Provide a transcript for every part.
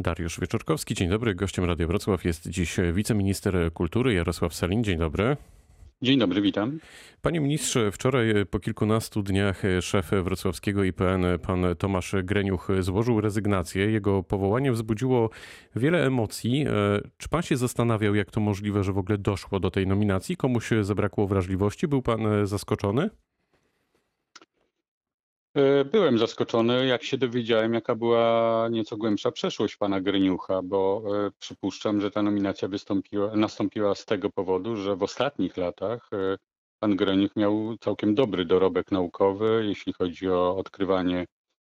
Dariusz Wieczorkowski, dzień dobry. Gościem Radia Wrocław jest dziś wiceminister kultury Jarosław Salin. Dzień dobry. Dzień dobry, witam. Panie ministrze, wczoraj po kilkunastu dniach szef wrocławskiego IPN, pan Tomasz Greniuch, złożył rezygnację. Jego powołanie wzbudziło wiele emocji. Czy pan się zastanawiał, jak to możliwe, że w ogóle doszło do tej nominacji? Komuś zabrakło wrażliwości? Był pan zaskoczony? E, byłem zaskoczony, jak się dowiedziałem, jaka była nieco głębsza przeszłość pana Greniucha, bo e, przypuszczam, że ta nominacja nastąpiła z tego powodu, że w ostatnich latach e, pan Greniuch miał całkiem dobry dorobek naukowy, jeśli chodzi o odkrywanie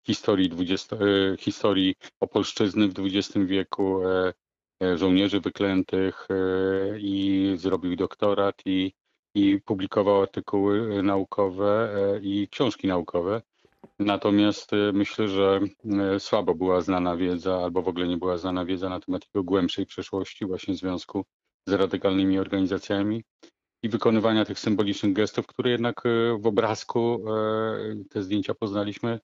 historii, 20, historii opolszczyzny w XX wieku, żołnierzy wyklętych i zrobił doktorat i, i publikował artykuły naukowe i książki naukowe. Natomiast y, myślę, że y, słabo była znana wiedza, albo w ogóle nie była znana wiedza na temat jego głębszej przeszłości, właśnie w związku z radykalnymi organizacjami i wykonywania tych symbolicznych gestów, które jednak y, w obrazku te zdjęcia poznaliśmy,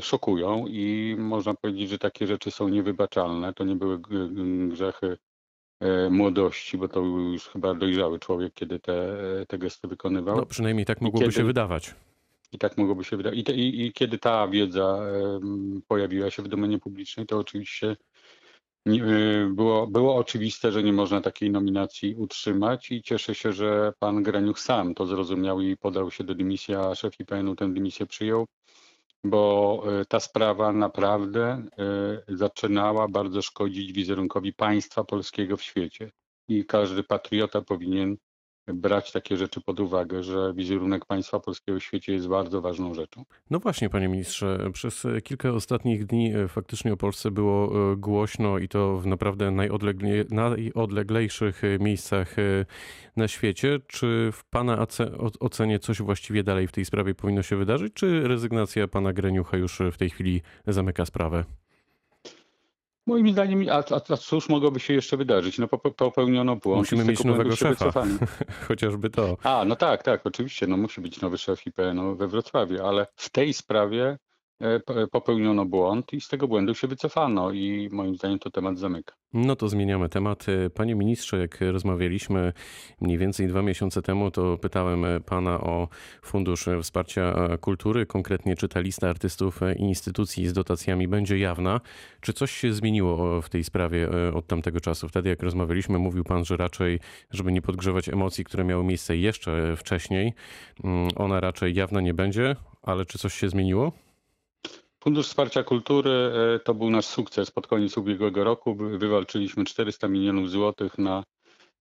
szokują i można powiedzieć, że takie rzeczy są niewybaczalne. To nie były grzechy młodości, bo to był już chyba dojrzały człowiek, kiedy te, te gesty wykonywał. No przynajmniej tak mogłoby kiedy... się wydawać. I tak mogłoby się wydać. I, te, i, I, kiedy ta wiedza pojawiła się w domenie publicznej, to oczywiście nie, e, było, było oczywiste, że nie można takiej nominacji utrzymać i cieszę się, że pan Graniuch sam to zrozumiał i podał się do dymisji, a szef IPN-u tę dymisję przyjął, bo e, ta sprawa naprawdę e, zaczynała bardzo szkodzić wizerunkowi państwa polskiego w świecie. I każdy patriota powinien brać takie rzeczy pod uwagę, że wizerunek państwa polskiego w świecie jest bardzo ważną rzeczą. No właśnie, panie ministrze, przez kilka ostatnich dni e, faktycznie o Polsce było e, głośno i to w naprawdę najodlegle, najodleglejszych e, miejscach na świecie. Czy w pana ocenie coś właściwie dalej w tej sprawie powinno się wydarzyć, czy rezygnacja pana Greniucha już w tej chwili zamyka sprawę? Moim zdaniem, a, a, a cóż mogłoby się jeszcze wydarzyć? No popełniono błąd. Musimy mieć nowego szefa, chociażby to. A, no tak, tak, oczywiście, no musi być nowy szef IPN-u we Wrocławiu, ale w tej sprawie popełniono błąd i z tego błędu się wycofano i moim zdaniem to temat zamyka. No to zmieniamy temat. E, panie ministrze, jak rozmawialiśmy mniej więcej dwa miesiące temu, to pytałem pana o Fundusz Wsparcia Kultury, konkretnie czy ta lista artystów i instytucji z dotacjami będzie jawna. Czy coś się zmieniło w tej sprawie e, od tamtego czasu? Wtedy jak rozmawialiśmy, mówił pan, że raczej, żeby nie podgrzewać emocji, które miały miejsce jeszcze wcześniej, mm, ona raczej jawna nie będzie, ale czy coś się zmieniło? Fundusz Wsparcia Kultury e, to był nasz sukces pod koniec ubiegłego roku. Wywalczyliśmy 400 milionów złotych na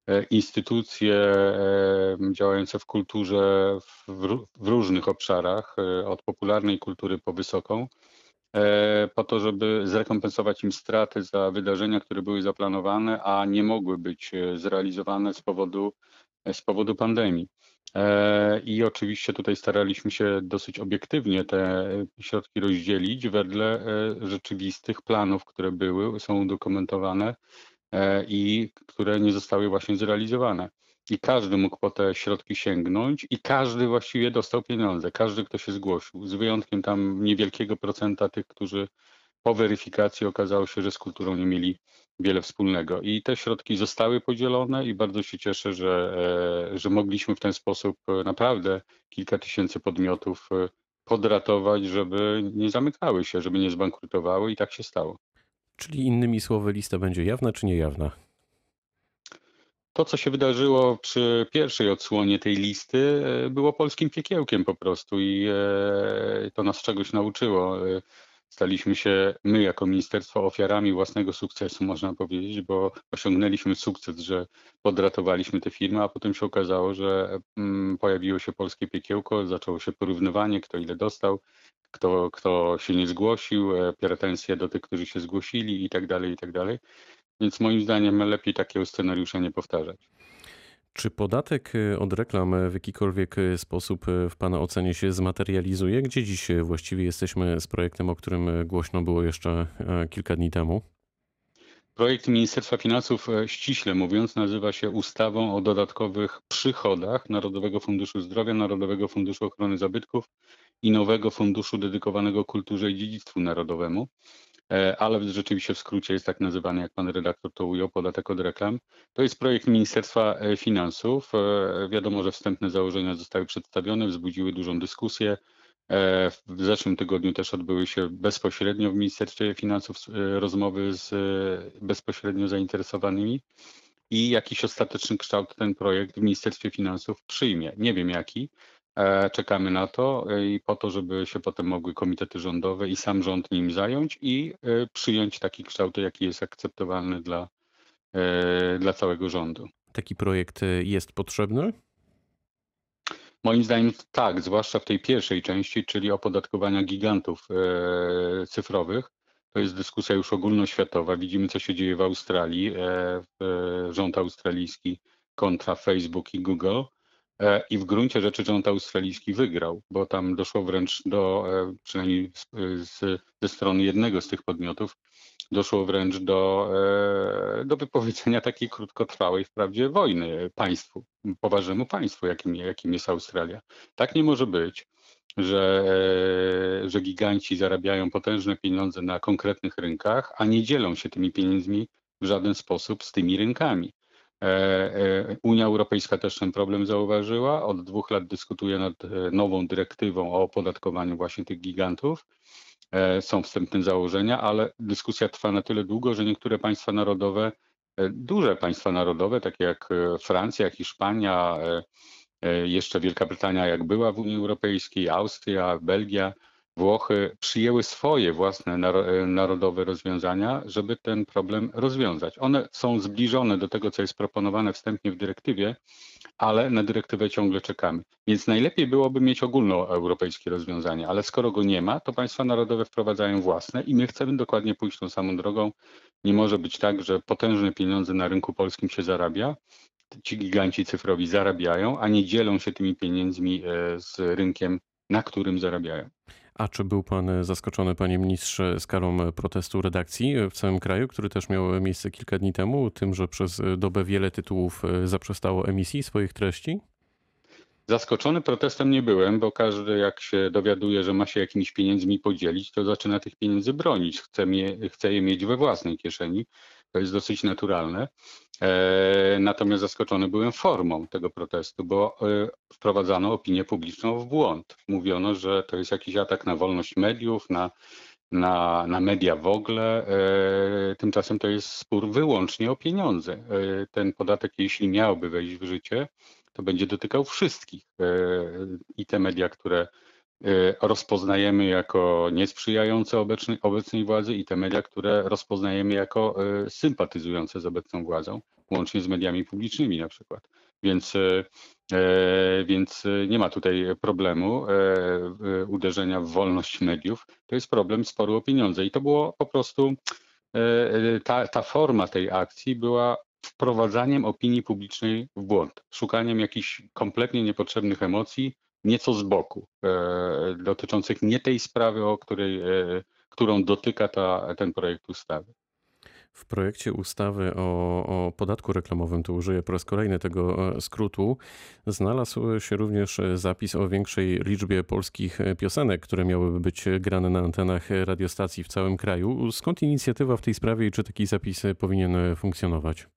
e, instytucje e, działające w kulturze w, różnych obszarach, od popularnej kultury po wysoką, po to, żeby zrekompensować im straty za wydarzenia, które były zaplanowane, a nie mogły być zrealizowane z powodu, z powodu pandemii. E, I oczywiście tutaj staraliśmy się dosyć obiektywnie te środki rozdzielić wedle e, rzeczywistych planów, które były, są udokumentowane e, i które nie zostały właśnie zrealizowane. I każdy mógł po te środki sięgnąć i każdy właściwie dostał pieniądze, każdy, kto się zgłosił, z wyjątkiem tam niewielkiego procenta tych, którzy po weryfikacji okazało się, że z kulturą nie mieli wiele wspólnego. I te środki zostały podzielone i bardzo się cieszę, że, e, że mogliśmy w ten sposób e, naprawdę kilka tysięcy podmiotów e, podratować, żeby nie zamykały się, żeby nie zbankrutowały i tak się stało. Czyli innymi słowy, lista będzie jawna czy niejawna? To, co się wydarzyło przy pierwszej odsłonie tej listy, było polskim piekiełkiem po prostu i to nas czegoś nauczyło staliśmy się my jako ministerstwo ofiarami własnego sukcesu, można powiedzieć, bo osiągnęliśmy sukces, że podratowaliśmy te firmy, a potem się okazało, że mm, pojawiło się polskie piekiełko, zaczęło się porównywanie, kto ile dostał, kto, kto się nie zgłosił, e, pretensje do tych, którzy się zgłosili i tak dalej, i tak dalej. Więc moim zdaniem lepiej takiego scenariusza nie powtarzać. Czy podatek y, od reklam w jakikolwiek y, sposób y, w Pana ocenie się zmaterializuje? Gdzie dziś właściwie jesteśmy z projektem, o którym głośno było jeszcze kilka dni temu? Projekt Ministerstwa Finansów, ściśle mówiąc, nazywa się Ustawą o dodatkowych przychodach Narodowego Funduszu Zdrowia, Narodowego Funduszu Ochrony Zabytków i nowego funduszu dedykowanego kulturze i dziedzictwu narodowemu. Ale rzeczywiście w skrócie jest tak nazywany, jak pan redaktor to ujął, podatek od reklam. To jest projekt Ministerstwa Finansów. Wiadomo, że wstępne założenia zostały przedstawione, wzbudziły dużą dyskusję. W zeszłym tygodniu też odbyły się bezpośrednio w Ministerstwie Finansów rozmowy z bezpośrednio zainteresowanymi i jakiś ostateczny kształt ten projekt w Ministerstwie Finansów przyjmie. Nie wiem jaki. E, czekamy na to e, i po to, żeby się potem mogły komitety rządowe i sam rząd nim zająć i e, przyjąć taki kształt, jaki jest akceptowalny dla, dla całego rządu. Taki projekt jest potrzebny? Moim zdaniem tak, zwłaszcza w tej pierwszej części, czyli opodatkowania gigantów cyfrowych. To jest dyskusja już ogólnoświatowa. Widzimy, co się dzieje w Australii. Rząd australijski kontra Facebook i Google I w gruncie rzeczy rząd australijski wygrał, bo tam doszło wręcz do, e, przynajmniej z, z, ze strony jednego z tych podmiotów, doszło wręcz do, e, do wypowiedzenia takiej krótkotrwałej wprawdzie wojny państwu, poważnemu państwu, jakim, jakim jest Australia. Tak nie może być, że, że giganci zarabiają potężne pieniądze na konkretnych rynkach, a nie dzielą się tymi pieniędzmi w żaden sposób z tymi rynkami. E, e, Unia Europejska też ten problem zauważyła. Od dwóch lat dyskutuje nad e, nową dyrektywą o opodatkowaniu właśnie tych gigantów. Są wstępne założenia, ale dyskusja trwa na tyle długo, że niektóre państwa narodowe, duże państwa narodowe, takie jak Francja, Hiszpania, jeszcze Wielka Brytania, jak była w Unii Europejskiej, Austria, Belgia, Włochy przyjęły swoje własne narodowe rozwiązania, żeby ten problem rozwiązać. One są zbliżone do tego, co jest proponowane wstępnie w dyrektywie, ale na dyrektywę ciągle czekamy. Więc najlepiej byłoby mieć ogólnoeuropejskie rozwiązanie, ale skoro go nie ma, to państwa narodowe wprowadzają własne i my chcemy dokładnie pójść tą samą drogą. Nie może być tak, że potężne pieniądze na rynku polskim się zarabia, ci giganci cyfrowi zarabiają, a nie dzielą się tymi pieniędzmi e, z rynkiem, na którym zarabiają. A czy był pan zaskoczony, panie ministrze, skalą protestu redakcji w całym kraju, który też miał miejsce kilka dni temu, tym, że przez dobę wiele tytułów zaprzestało emisji swoich treści? Zaskoczony protestem nie byłem, bo każdy jak się dowiaduje, że ma się jakimiś pieniędzmi podzielić, to zaczyna tych pieniędzy bronić, chce, chce je mieć we własnej kieszeni. To jest dosyć naturalne. E, natomiast zaskoczony byłem formą tego protestu, bo e, wprowadzano opinię publiczną w błąd. Mówiono, że to jest jakiś atak na wolność mediów, na, na, na media w ogóle. E, tymczasem to jest spór wyłącznie o pieniądze. Ten podatek, jeśli miałby wejść w życie, to będzie dotykał wszystkich. I te media, które rozpoznajemy jako niesprzyjające obecnej, obecnej władzy i te media, które rozpoznajemy jako sympatyzujące z obecną władzą łącznie z mediami publicznymi na przykład. Więc, e, e, więc nie ma tutaj problemu e, uderzenia w wolność mediów. To jest problem sporu o pieniądze. I to było po prostu, ta, ta forma tej akcji była wprowadzaniem opinii publicznej w błąd, szukaniem jakichś kompletnie niepotrzebnych emocji, nieco z boku, dotyczących nie tej sprawy, o której, którą dotyka ta, ten projekt ustawy. W projekcie ustawy o, o, podatku reklamowym, tu użyję po raz kolejny tego e, skrótu, znalazł się również zapis o większej liczbie polskich piosenek, które miałyby być grane na antenach radiostacji w całym kraju. Skąd inicjatywa w tej sprawie i czy taki zapis powinien funkcjonować?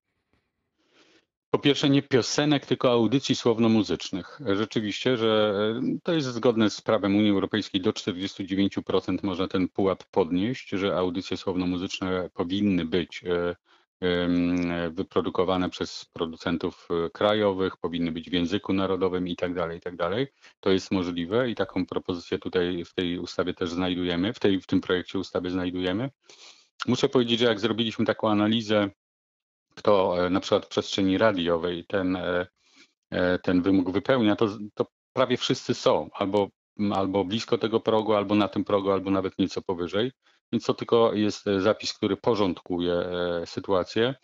Po pierwsze nie piosenek, tylko audycji słowno-muzycznych. Rzeczywiście, że to jest zgodne z prawem Unii Europejskiej. Do 49% można ten pułap podnieść, że audycje słowno-muzyczne powinny być e, wyprodukowane przez producentów e, krajowych, powinny być w języku narodowym i tak dalej, i tak dalej. To jest możliwe i taką propozycję tutaj w tej ustawie też znajdujemy, w, tej, w tym projekcie ustawy znajdujemy. Muszę powiedzieć, że jak zrobiliśmy taką analizę kto e, na przykład w przestrzeni radiowej ten, e, e, ten wymóg wypełnia, to, to prawie wszyscy są albo, albo blisko tego progu, albo na tym progu, albo nawet nieco powyżej. Więc to tylko jest zapis, który porządkuje sytuację.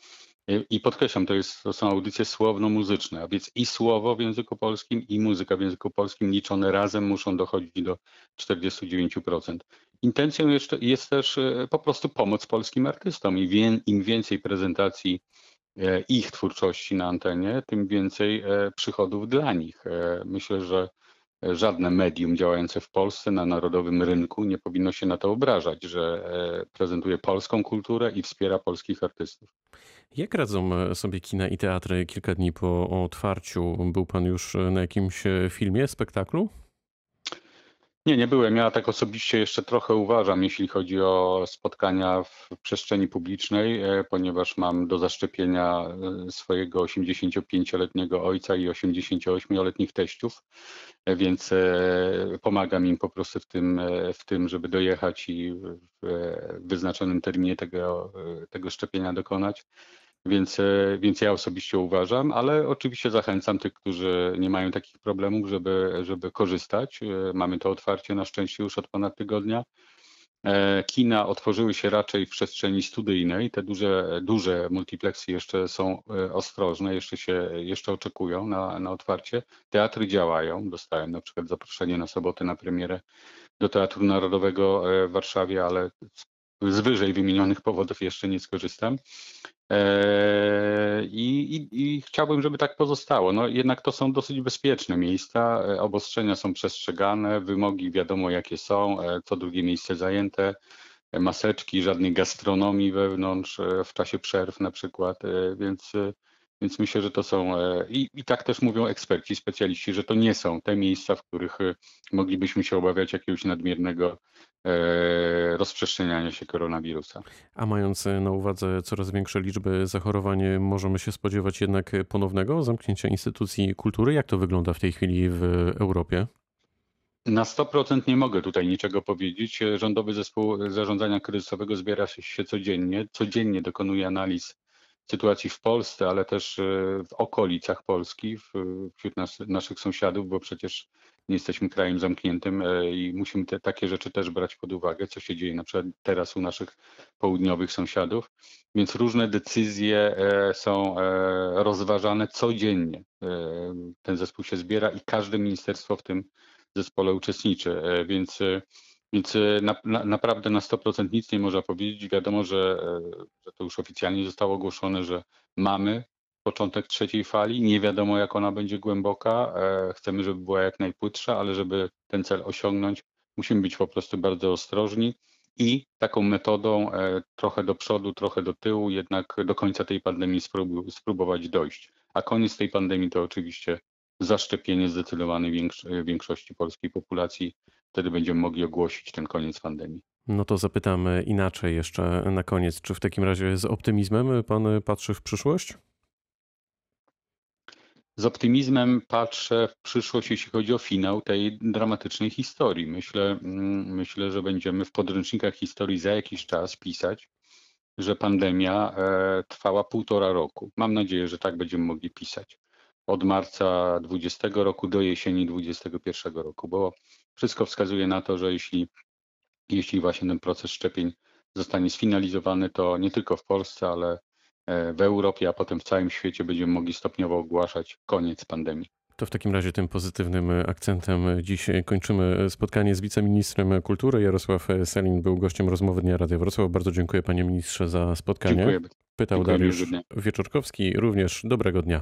I podkreślam, to, jest, to są audycje słowno-muzyczne, a więc i słowo w języku polskim, i muzyka w języku polskim liczone razem muszą dochodzić do 49%. Intencją jeszcze jest też po prostu pomoc polskim artystom i wie, im więcej prezentacji E, ich twórczości na antenie, tym więcej e, przychodów dla nich. E, myślę, że żadne medium działające w Polsce na narodowym rynku nie powinno się na to obrażać, że e, prezentuje polską kulturę i wspiera polskich artystów. Jak radzą e, sobie kina i teatry kilka dni po otwarciu? Był pan już na jakimś filmie, spektaklu? Nie, nie byłem. Ja tak osobiście jeszcze trochę uważam, jeśli chodzi o spotkania w przestrzeni publicznej, e, ponieważ mam do zaszczepienia e, swojego 85-letniego ojca i 88-letnich teściów, e, więc pomagam im po prostu w tym, w tym żeby dojechać i w wyznaczonym terminie tego, tego szczepienia dokonać. Więc, e, więc ja osobiście uważam, ale oczywiście zachęcam tych, którzy nie mają takich problemów, żeby, żeby korzystać. E, mamy to otwarcie na szczęście już od ponad tygodnia. E, kina otworzyły się raczej w przestrzeni studyjnej. Te duże, duże multiplexy jeszcze są ostrożne, jeszcze się jeszcze oczekują na, na otwarcie. Teatry działają. Dostałem na przykład zaproszenie na sobotę na premierę do Teatru Narodowego w Warszawie, ale z wyżej wymienionych powodów jeszcze nie skorzystam. Eee, I, i, I, chciałbym, żeby tak pozostało. No, jednak to są dosyć bezpieczne miejsca, e, obostrzenia są przestrzegane, wymogi wiadomo jakie są, e, co drugie miejsce zajęte, e, maseczki, żadnej gastronomii wewnątrz w czasie przerw na przykład, więc, więc myślę, że to są i, i tak też mówią eksperci, specjaliści, że to nie są te miejsca, w których moglibyśmy się obawiać jakiegoś nadmiernego rozprzestrzeniania się koronawirusa. A mając na uwadze coraz większe liczby zachorowań, możemy się spodziewać jednak ponownego zamknięcia instytucji kultury? Jak to wygląda w tej chwili w Europie? Na 100% nie mogę tutaj niczego powiedzieć. Rządowy Zespół Zarządzania Kryzysowego zbiera się codziennie. Codziennie dokonuje analiz sytuacji w Polsce, ale też e, w okolicach Polski, wśród nas, naszych sąsiadów, bo przecież nie jesteśmy krajem zamkniętym e, i musimy te, takie rzeczy też brać pod uwagę, co się dzieje na przykład teraz u naszych południowych sąsiadów. Więc różne decyzje e, są rozważane codziennie. Ten zespół się zbiera i każde ministerstwo w tym zespole uczestniczy, więc więc e, na, na, naprawdę na 100% nic nie można powiedzieć. Wiadomo, że, e, że to już oficjalnie zostało ogłoszone, że mamy początek trzeciej fali. Nie wiadomo, jak ona będzie głęboka. E, chcemy, żeby była jak najpłytsza, ale żeby ten cel osiągnąć, musimy być po prostu bardzo ostrożni i taką metodą trochę do przodu, trochę do tyłu, jednak do końca tej pandemii spróbować dojść. A koniec tej pandemii to oczywiście zaszczepienie zdecydowanej większości polskiej populacji wtedy będziemy mogli ogłosić ten koniec pandemii. No to zapytam inaczej jeszcze na koniec. Czy w takim razie z optymizmem pan patrzy w przyszłość? Z optymizmem patrzę w przyszłość, jeśli chodzi o finał tej dramatycznej historii. Myślę, mm, myślę że będziemy w podręcznikach historii za jakiś czas pisać, że pandemia e, trwała półtora roku. Mam nadzieję, że tak będziemy mogli pisać. Od marca 20 roku do jesieni 21 roku, bo wszystko wskazuje na to, że jeśli, jeśli właśnie ten proces szczepień zostanie sfinalizowany, to nie tylko w Polsce, ale w Europie, a potem w całym świecie będziemy mogli stopniowo ogłaszać koniec pandemii. To w takim razie tym pozytywnym akcentem dziś kończymy spotkanie z wiceministrem kultury. Jarosław Selin był gościem rozmowy Dnia Radia Wrocław. Bardzo dziękuję panie ministrze za spotkanie. Dziękuję. Pytał dziękuję Dariusz Wieczorkowski. Również dobrego dnia.